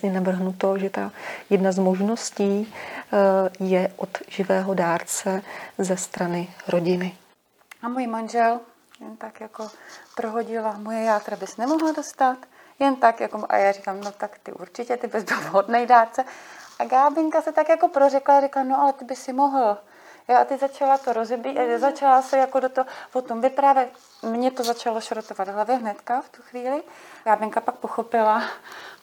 vlastně navrhnuto, že ta jedna z možností eh, je od živého dárce ze strany rodiny. A můj manžel jen tak jako prohodila, moje játra bys nemohla dostat, jen tak jako, a já říkám, no tak ty určitě, ty bys byl vhodný dárce. A Gábinka se tak jako prořekla, řekla, no ale ty by si mohl. Jo, a ty začala to rozebí, začala se jako do toho o tom vyprávět. Mně to začalo šrotovat hlavě hnedka v tu chvíli. Gábinka pak pochopila,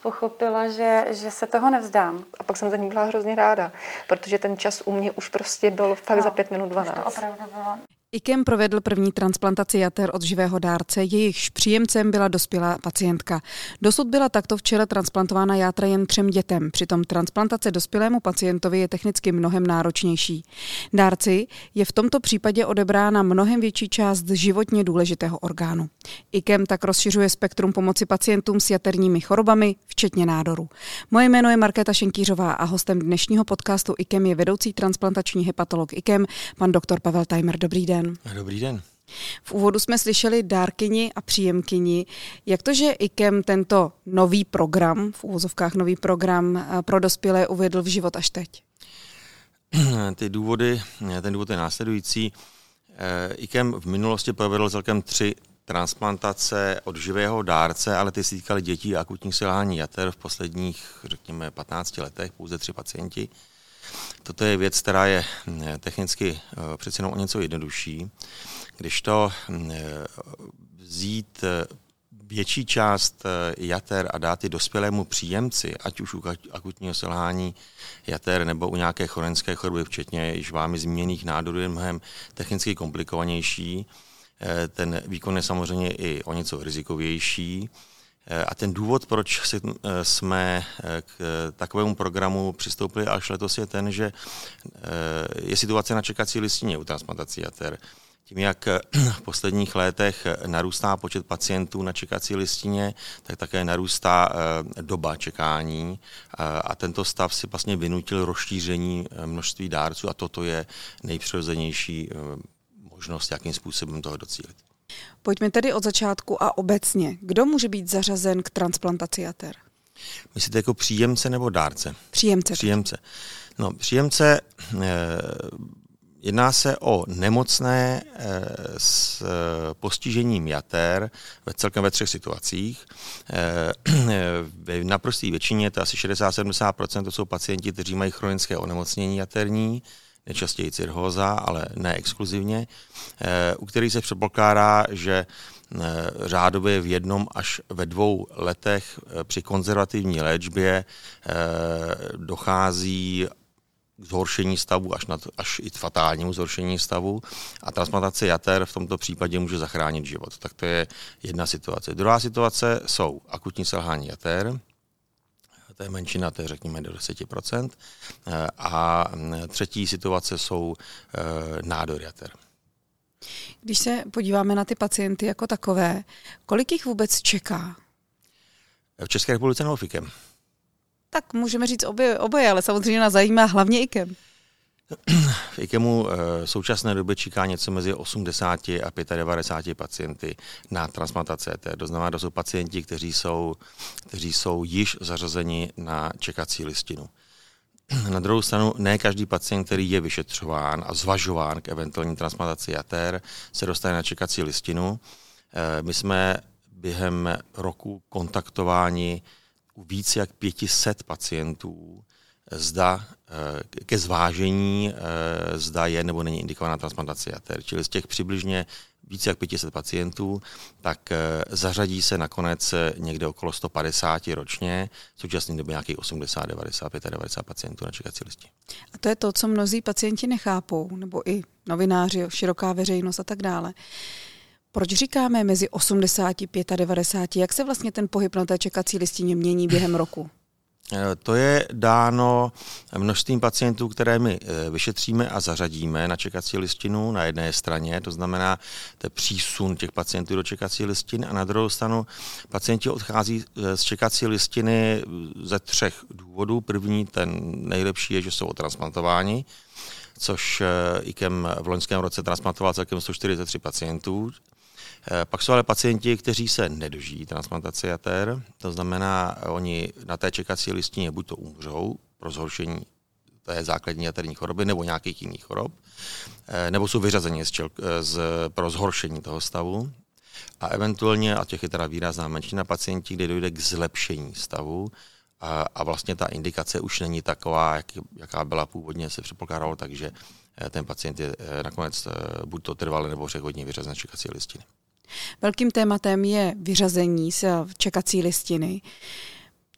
pochopila, že, že se toho nevzdám. A pak jsem za ní byla hrozně ráda, protože ten čas u mě už prostě byl fakt no, za pět minut 12. to opravdu bylo. IKEM provedl první transplantaci jater od živého dárce, jejichž příjemcem byla dospělá pacientka. Dosud byla takto včera transplantována játra jen třem dětem, přitom transplantace dospělému pacientovi je technicky mnohem náročnější. Dárci je v tomto případě odebrána mnohem větší část životně důležitého orgánu. IKEM tak rozšiřuje spektrum pomoci pacientům s jaterními chorobami, včetně nádoru. Moje jméno je Markéta Šenkýřová a hostem dnešního podcastu IKEM je vedoucí transplantační hepatolog IKEM, pan doktor Pavel Tajmer. Dobrý den den. Dobrý den. V úvodu jsme slyšeli dárkyni a příjemkyni. Jak to, že IKEM tento nový program, v úvozovkách nový program eh, pro dospělé uvedl v život až teď? Ty důvody, ten důvod je následující. Eh, IKEM v minulosti provedl celkem tři transplantace od živého dárce, ale ty se týkaly dětí a akutních selhání jater v posledních, řekněme, 15 letech, pouze tři pacienti. Toto je věc, která je eh, technicky eh, přeci jenom o něco jednodušší. Když to eh, vzít větší část jater a dát ji dospělému příjemci, ať už u akutního selhání jater nebo u nějaké chronické choroby, včetně již vámi zmíněných nádorů, je mnohem technicky komplikovanější. Ten výkon je samozřejmě i o něco rizikovější. A ten důvod, proč eh, jsme eh, k takovému programu přistoupili až letos, je ten, že eh, je situace na čekací listině u transplantací jater. Tím, jak v posledních letech narůstá počet pacientů na čekací listině, tak také narůstá doba čekání a tento stav si vlastně vynutil rozšíření množství dárců a toto je nejpřirozenější možnost, jakým způsobem toho docílit. Pojďme tedy od začátku a obecně. Kdo může být zařazen k transplantaci jater? Myslíte jako příjemce nebo dárce? Příjemce. Příjemce. No, příjemce eh, Jedná se o nemocné eh, s eh, postižením jater ve celkem ve třech situacích. V naprosté většině, to asi 60-70%, to jsou pacienti, kteří mají chronické onemocnění jaterní, nejčastěji cirhóza, ale ne exkluzivně, eh, u kterých se předpokládá, že eh, řádově v jednom až ve dvou letech eh, při konzervativní léčbě dochází k zhoršení stavu, až, na to, až i fatálnímu zhoršení stavu a transplantace jater v tomto případě může zachránit život. Tak to je jedna situace. Druhá situace jsou akutní selhání jater, to je menšina, to je řekněme do 10%. Eh, a třetí situace jsou eh, nádory jater. Když se podíváme na ty pacienty jako takové, kolik jich vůbec čeká? V České republice nebo FIKem? Tak můžeme říct obě, oboje, ale samozřejmě nás zajímá hlavně IKEM. V IKEMu v eh, současné době čeká něco mezi 80 a 95 pacienty na transplantace. To znamená, to jsou pacienti, kteří jsou, kteří jsou již zařazeni na čekací listinu. Na druhou stranu, ne každý pacient, který je vyšetřován a zvažován k eventuální transplantaci jater, se dostane na čekací listinu. Eh, my jsme během roku kontaktováni u více jak 500 pacientů, zda eh, ke zvážení, eh, zda je nebo není indikovaná transplantace jater. Čili z těch přibližně více jak 500 pacientů, tak eh, zařadí se nakonec někde okolo 150 ročně, v současné době nějakých 80, 90, 95 pacientů na čekací listě. A to je to, co mnozí pacienti nechápou, nebo i novináři, široká veřejnost a tak dále. Proč říkáme mezi 80 a 90? Jak se vlastně ten pohyb na té čekací listině mění během roku? Eh, to je dáno množstvím pacientů, které my eh, vyšetříme a zařadíme na čekací listinu na jedné straně, to znamená to přísun těch pacientů do čekací listiny a na druhou stranu pacienti odchází eh, z čekací listiny ze třech důvodů. První, ten nejlepší je, že jsou otransplantováni, což IKEM v loňském roce transplantoval celkem 143 pacientů, Pak jsou ale pacienti, kteří se nedožijí transplantace jater, to znamená, oni na té čekací listině buď to umřou pro zhoršení té základní jaterní choroby nebo nějakých jiných chorob, nebo jsou vyřazeni z, čel, z, pro zhoršení toho stavu, a eventuálně, a těch je teda výrazná menšina pacientí, kde dojde k zlepšení stavu, a, a vlastně ta indikace už není taková, jak, jaká byla původně, se předpokládalo, takže eh, ten pacient je eh, nakonec eh, buď to trvalé nebo přechodně vyřazen z čekací listiny. Velkým tématem je vyřazení z čekací listiny.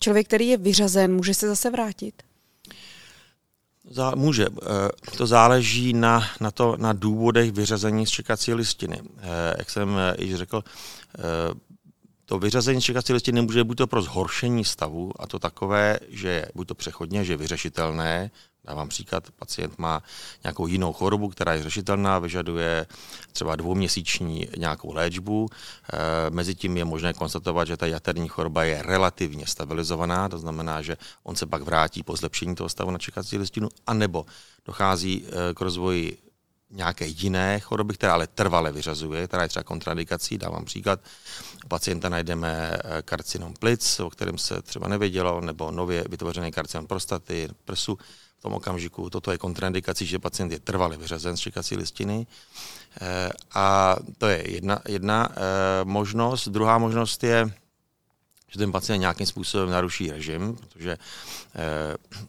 Člověk, který je vyřazen, může se zase vrátit? Zá, může. To záleží na, na, to, na důvodech vyřazení z čekací listiny. Jak jsem již řekl, to vyřazení z čekací listiny může být to pro zhoršení stavu, a to takové, že je buď to přechodně, že je vyřešitelné, Dávám příklad, pacient má nějakou jinou chorobu, která je řešitelná, vyžaduje třeba dvouměsíční nějakou léčbu. E, Mezitím je možné konstatovat, že ta jaterní choroba je relativně stabilizovaná, to znamená, že on se pak vrátí po zlepšení toho stavu na čekací listinu, anebo dochází e, k rozvoji nějaké jiné choroby, která ale trvale vyřazuje, která je třeba kontraindikací. Dávám příklad, u pacienta najdeme eh, karcinom plic, o kterém se třeba nevědělo, nebo nově vytvořený karcinom prostaty, prsu. V tom okamžiku toto je kontraindikací, že pacient je trvale vyřazen z čekací listiny. Eh, a to je jedna, jedna eh, možnost. Druhá možnost je, že ten pacient nějakým způsobem naruší režim, protože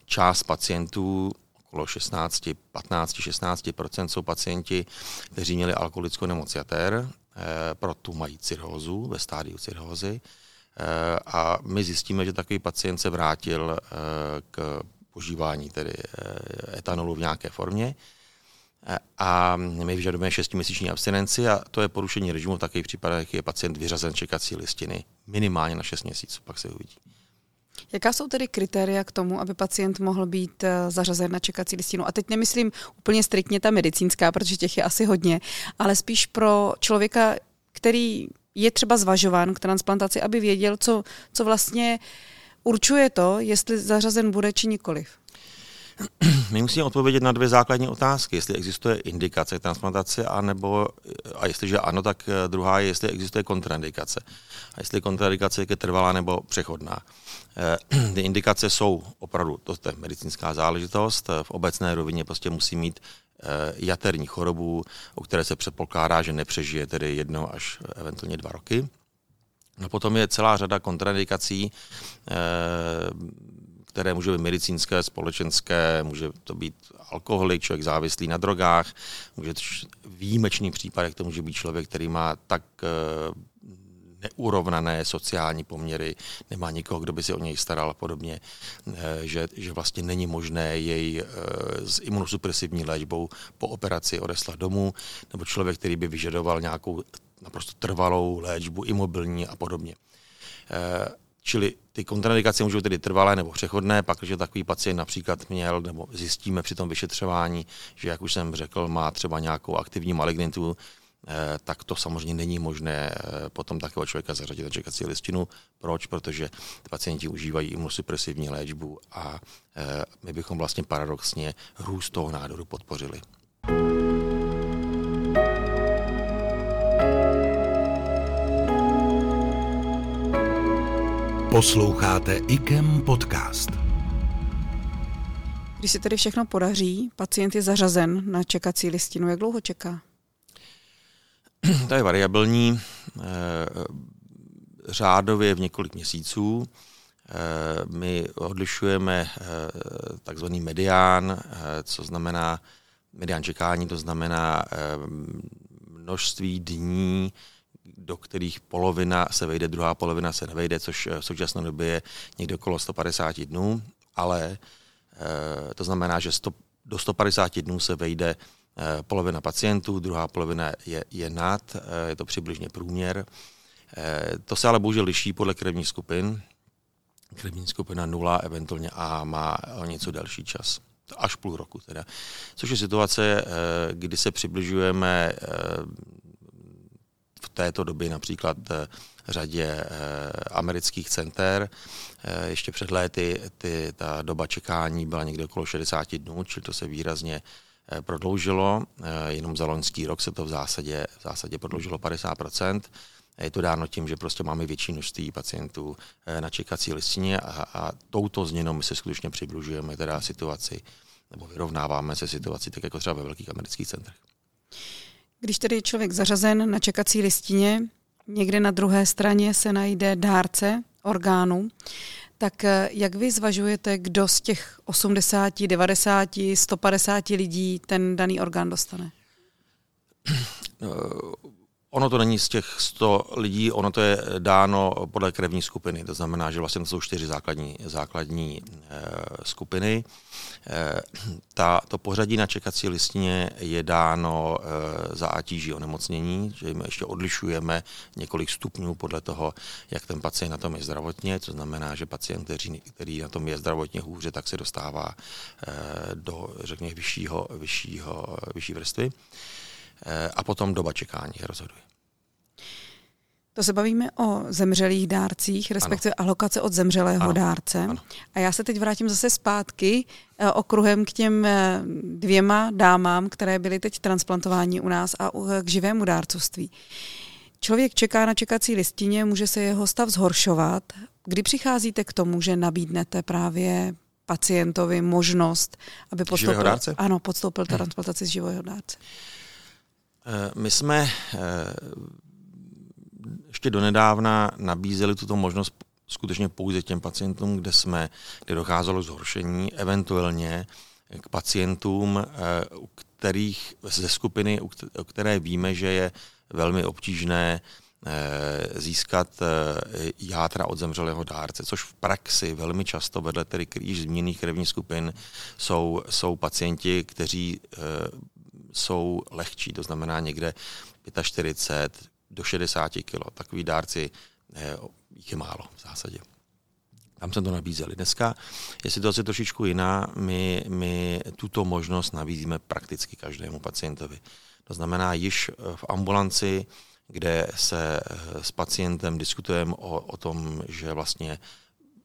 část pacientů okolo 16, 15, 16% jsou pacienti, kteří měli alkoholickou nemoc jater, eh, proto mají cirhózu ve stádiu cirhózy. Eh, a my zjistíme, že takový pacient se vrátil eh, k požívání tedy etanolu v nějaké formě a my vyžadujeme 6-měsíční abstinenci a to je porušení režimu v takových případech, je pacient vyřazen čekací listiny minimálně na 6 měsíců, pak se uvidí. Jaká jsou tedy kritéria k tomu, aby pacient mohl být eh, zařazen na čekací listinu? A teď nemyslím úplně striktně ta medicínská, protože těch je asi hodně, ale spíš pro člověka, který je třeba zvažován k transplantaci, aby věděl, co, co vlastně určuje to, jestli zařazen bude či nikoliv. My musíme odpovědět na dvě základní otázky. Jestli existuje indikace transplantace, anebo, a jestliže ano, tak eh, druhá je, jestli existuje kontraindikace. A jestli kontraindikace je trvalá nebo přechodná. Eh, ty indikace jsou opravdu, to je medicínská záležitost, v obecné rovině prostě musí mít eh, jaterní chorobu, o které se předpokládá, že nepřežije tedy jedno až eventuálně dva roky. No potom je celá řada kontraindikací, které může být medicínské, společenské, může to být alkoholik, člověk závislý na drogách, může to výjimečný případek, to může být člověk, který má tak eh, neurovnané sociální poměry, nemá nikoho, kdo by si o něj staral a podobně, eh, že, že vlastně není možné jej eh, s imunosupresivní léčbou po operaci odeslat domů, nebo člověk, který by vyžadoval nějakou naprosto trvalou léčbu, imobilní a podobně. Čili ty kontraindikace můžou tedy trvalé nebo přechodné, pak, když takový pacient například měl, nebo zjistíme při tom vyšetřování, že, jak už jsem řekl, má třeba nějakou aktivní malignitu, eh, tak to samozřejmě není možné eh, potom takového člověka zařadit na čekací listinu. Proč? Protože pacienti užívají imunosupresivní léčbu a eh, my bychom vlastně paradoxně růst toho nádoru podpořili. Posloucháte IKEM podcast. Když se tedy všechno podaří, pacient je zařazen na čekací listinu. Jak dlouho čeká? To je variabilní. Eh, řádově v několik měsíců. Eh, my odlišujeme eh, takzvaný medián, co znamená medián čekání, to znamená množství dní, do kterých polovina se vejde, druhá polovina se nevejde, což v současné době je někde okolo 150 dnů, ale e, to znamená, že 100, do 150 dnů se vejde e, polovina pacientů, druhá polovina je, je nad, je to přibližně průměr. To se ale bohužel liší podle krevních skupin. Krevní skupina 0, eventuálně A má o něco delší čas až půl roku teda. Což je situace, kdy se přibližujeme této době například eh, řadě eh, amerických center. Eh, ještě před léty ty, ta doba čekání byla někde okolo 60 dnů, čili to se výrazně prodloužilo. Jenom za loňský rok se to v zásadě, v zásadě prodloužilo 50% je to dáno tím, že prostě máme větší množství pacientů na čekací listině a, a touto změnou my se skutečně přibližujeme teda situaci nebo vyrovnáváme se situaci tak jako třeba ve velkých amerických centrech. Když tedy je člověk zařazen na čekací listině, někde na druhé straně se najde dárce orgánu, tak eh, jak vy zvažujete, kdo z těch 80, 90, 150 lidí ten daný orgán dostane? Eh, Ono to není z těch 100 lidí, ono to je dáno podle krevní skupiny. To znamená, že vlastně to jsou čtyři základní, základní e, skupiny. E, ta, to pořadí na čekací listině je dáno e, za atíží onemocnění, že my ještě odlišujeme několik stupňů podle toho, jak ten pacient na tom je zdravotně. To znamená, že pacient, který, který na tom je zdravotně hůře, tak se dostává e, do, řekněme, vyššího, vyššího, vyšší vrstvy. Eh, a potom doba čekání rozhoduje. To se bavíme o zemřelých dárcích, respektive ano. alokace od zemřelého ano. dárce. Ano. A já se teď vrátím zase zpátky eh, okruhem k těm eh, dvěma dámám, které byly teď transplantováni u nás a k živému dárcovství. Člověk čeká na čekací listině, může se jeho stav zhoršovat. Kdy přicházíte k tomu, že nabídnete právě pacientovi možnost, aby podstoupil, ano, podstoupil transplantaci z živého dárce? Eh, my jsme eh, ještě donedávna nabízeli tuto možnost skutečně pouze těm pacientům, kde jsme, kde docházelo zhoršení, eventuálně k pacientům, eh, u kterých ze skupiny, u které víme, že je velmi obtížné získat játra od zemřelého dárce, což v praxi velmi často vedle tedy již zmíněných krevních skupin jsou, jsou pacienti, kteří jsou lehčí, to znamená někde 45 do 60 kg. Takový dárci eh, jich je málo v zásadě. Tam jsme to nabízeli. Dneska je situace trošičku jiná. My, my tuto možnost nabízíme prakticky každému pacientovi. To znamená, již eh, v ambulanci, kde se eh, s pacientem diskutujeme o, o tom, že vlastně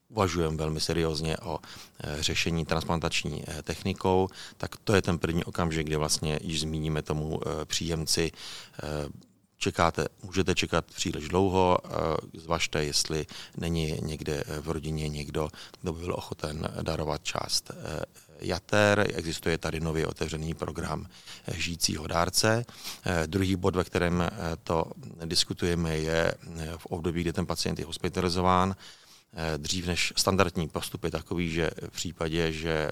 uvažujeme velmi seriózně o e, řešení transplantační e, technikou, tak to je ten první okamžik, kdy vlastně již zmíníme tomu e, příjemci, čekáte, můžete čekat příliš dlouho, zvažte, jestli není někde v rodině někdo, kdo by byl ochoten darovat část jater. Existuje tady nově otevřený program žijícího dárce. Druhý bod, ve kterém to diskutujeme, je v období, kdy ten pacient je hospitalizován, Eh, dřív než standardní postup je takový, že v případě, že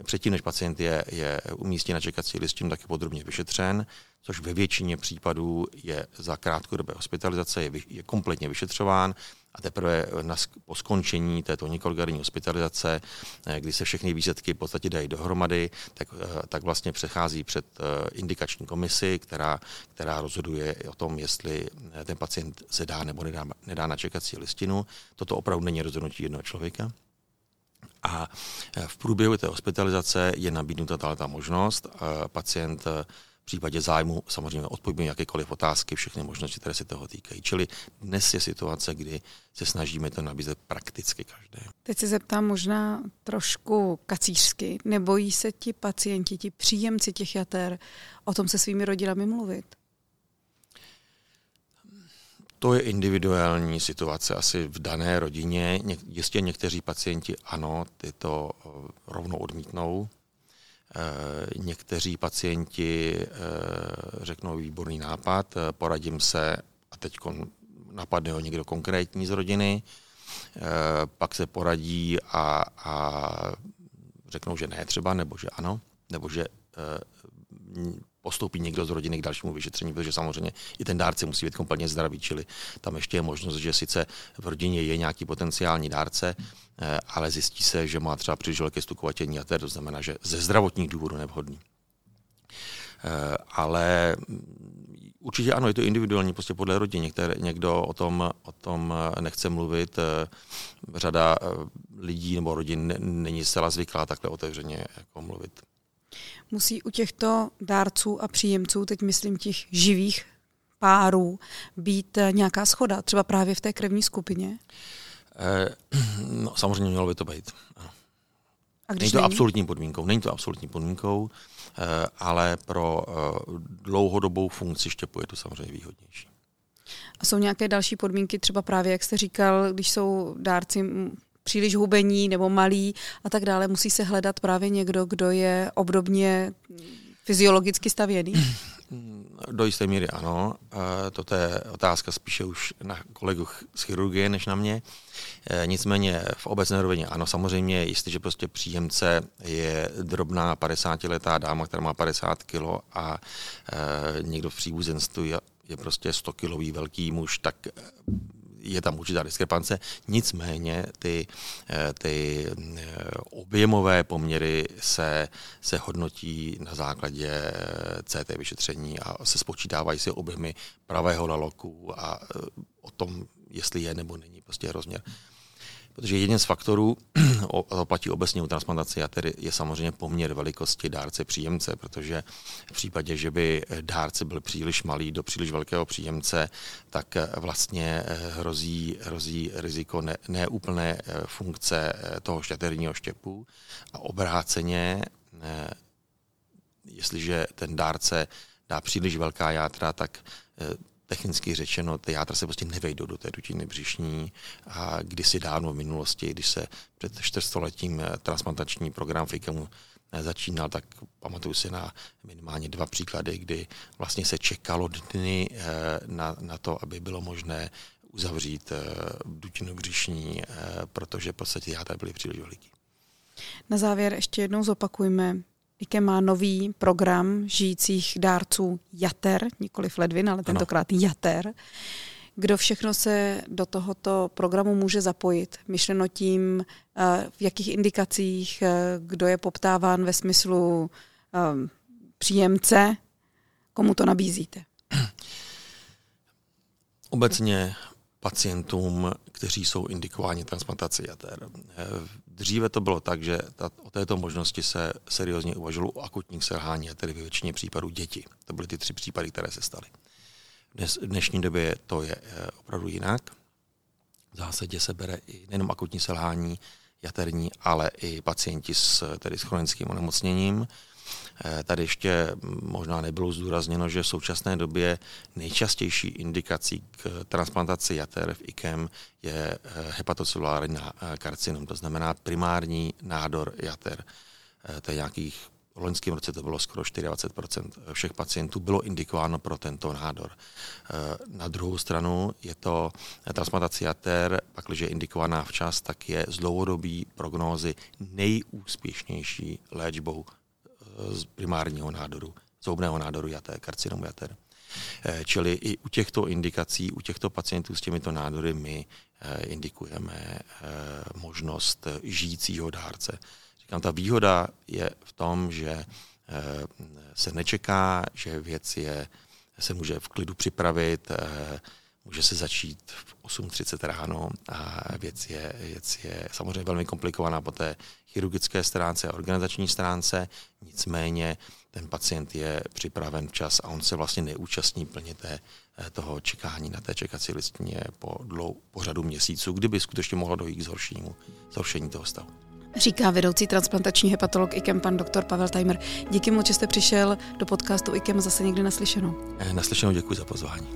eh, předtím, než pacient je, je umístěn na čekací listinu, tak je podrobně vyšetřen, což ve většině případů je za krátkodobé hospitalizace, je, je kompletně vyšetřován a teprve na, po skončení této několikadenní hospitalizace, eh, kdy se všechny výsledky v podstatě dají dohromady, tak, eh, tak vlastně přechází před eh, indikační komisi, která, která rozhoduje o tom, jestli ten pacient se dá nebo nedá, nedá na čekací listinu. Toto opravdu není rozhodnutí jednoho člověka. A v průběhu té hospitalizace je nabídnuta tato možnost. Pacient v případě zájmu samozřejmě odpovíme jakékoliv otázky, všechny možnosti, které se toho týkají. Čili dnes je situace, kdy se snažíme to nabízet prakticky každé. Teď se zeptám možná trošku kacířsky. Nebojí se ti pacienti, ti příjemci těch jater o tom se svými rodinami mluvit? To je individuální situace asi v dané rodině. Jistě někteří pacienti ano, ty to eh, rovnou odmítnou, někteří pacienti eh, řeknou výborný nápad, eh, poradím se a teď napadne ho někdo konkrétní z rodiny, pak se poradí a, a řeknou, že ne třeba, nebo že ano, nebo že postoupí někdo z rodiny k dalšímu vyšetření, protože samozřejmě i ten dárce musí být kompletně zdravý, čili tam ještě je možnost, že sice v rodině je nějaký potenciální dárce, eh, ale zjistí se, že má třeba příliš velké stukovatění a to znamená, že ze zdravotních důvodů nevhodný. Eh, ale určitě ano, je to individuální, prostě podle rodiny. Některé, někdo o tom, o tom nechce mluvit, eh, řada lidí nebo rodin není zcela zvyklá takhle otevřeně jako mluvit musí u těchto dárců a příjemců, teď myslím těch živých párů, být eh, nějaká schoda, třeba právě v té krevní skupině? Eh, no, samozřejmě mělo by to být. A Není to absolutní podmínkou, není to absolutní podmínkou, eh, ale pro eh, dlouhodobou funkci štěpu je to samozřejmě výhodnější. A jsou nějaké další podmínky, třeba právě, jak jste říkal, když jsou dárci příliš hubení nebo malí a tak dále, musí se hledat právě někdo, kdo je obdobně fyziologicky stavěný? Do jisté míry ano. Toto je otázka spíše už na kolegu z chirurgie než na mě. E, nicméně v obecné rovině ano, samozřejmě, jestliže prostě příjemce je drobná 50-letá dáma, která má 50 kg a e, někdo v příbuzenstvu je, je prostě 100 kilový velký muž, tak je tam určitá diskrepance, nicméně ty, eh, ty eh, objemové poměry se, se hodnotí na základě eh, CT vyšetření a se spočítávají si objemy pravého laloku a o tom, jestli je nebo není prostě rozměr. Protože jeden z faktorů, a to platí obecně u transplantace jater, je samozřejmě poměr velikosti dárce příjemce, protože v případě, že by dárce byl příliš malý do příliš velkého příjemce, tak vlastně eh, hrozí, hrozí riziko ne, neúplné eh, funkce eh, toho štěterního štěpu. A obráceně, jestliže ten dárce dá příliš velká játra, tak technicky řečeno, ty játra se prostě nevejdou do té dutiny břišní a kdysi dávno v minulosti, když se před čtvrtstoletím eh, transplantační program v IKEMu eh, začínal, tak pamatuju si na minimálně dva příklady, kdy vlastně se čekalo dny eh, na, na to, aby bylo možné uzavřít dutinu břišní, protože v podstatě játra byly příliš veliký. Na závěr ještě jednou zopakujme IKE má nový program žijících dárců Jater, nikoli Ledvin, ale tentokrát ano. Jater. Kdo všechno se do tohoto programu může zapojit? Myšleno tím, eh, v jakých indikacích, eh, kdo je poptáván ve smyslu um, příjemce, komu to nabízíte? Obecně pacientům, kteří jsou indikováni transplantaci jater. Dříve to bylo tak, že ta, o této možnosti se seriózně uvažovalo u akutních selhání, tedy ve většině případů děti. To byly ty tři případy, které se staly. Dnes, v dnešní době to je eh, opravdu jinak. V zásadě se bere i nejenom akutní selhání jaterní, ale i pacienti s, tedy s chronickým onemocněním. Eh, tady ještě možná nebylo zdůrazněno, že v současné době nejčastější indikací k transplantaci jater v IKEM je eh, hepatocelulární eh, karcinom, to znamená primární nádor jater. To je nějakých v loňském roce to bylo skoro 24% všech pacientů bylo indikováno pro tento nádor. Na druhou stranu je to transplantace jater, pak, když je indikovaná včas, tak je z dlouhodobý prognózy nejúspěšnější léčbou z primárního nádoru, zoubného nádoru jater, karcinomu jater. Eh, čili i u těchto indikací, u těchto pacientů s těmito nádory my eh, indikujeme eh, možnost žijícího dárce. Říkám, ta výhoda je v tom, že se nečeká, že věc je, se může v klidu připravit, může se začít v 8.30 ráno a věc je, věc je samozřejmě velmi komplikovaná po té chirurgické stránce a organizační stránce, nicméně ten pacient je připraven včas a on se vlastně neúčastní plně té, eh, toho čekání na té čekací listině po, dlou, po řadu měsíců, kdyby skutečně mohlo dojít k zhoršení, zhoršení toho stavu. Říká vedoucí transplantační hepatolog IKEM pan doktor Pavel Tajmer. Díky moc, že jste přišel do podcastu IKEM zase někdy naslyšenou. Eh, naslyšenou děkuji za pozvání.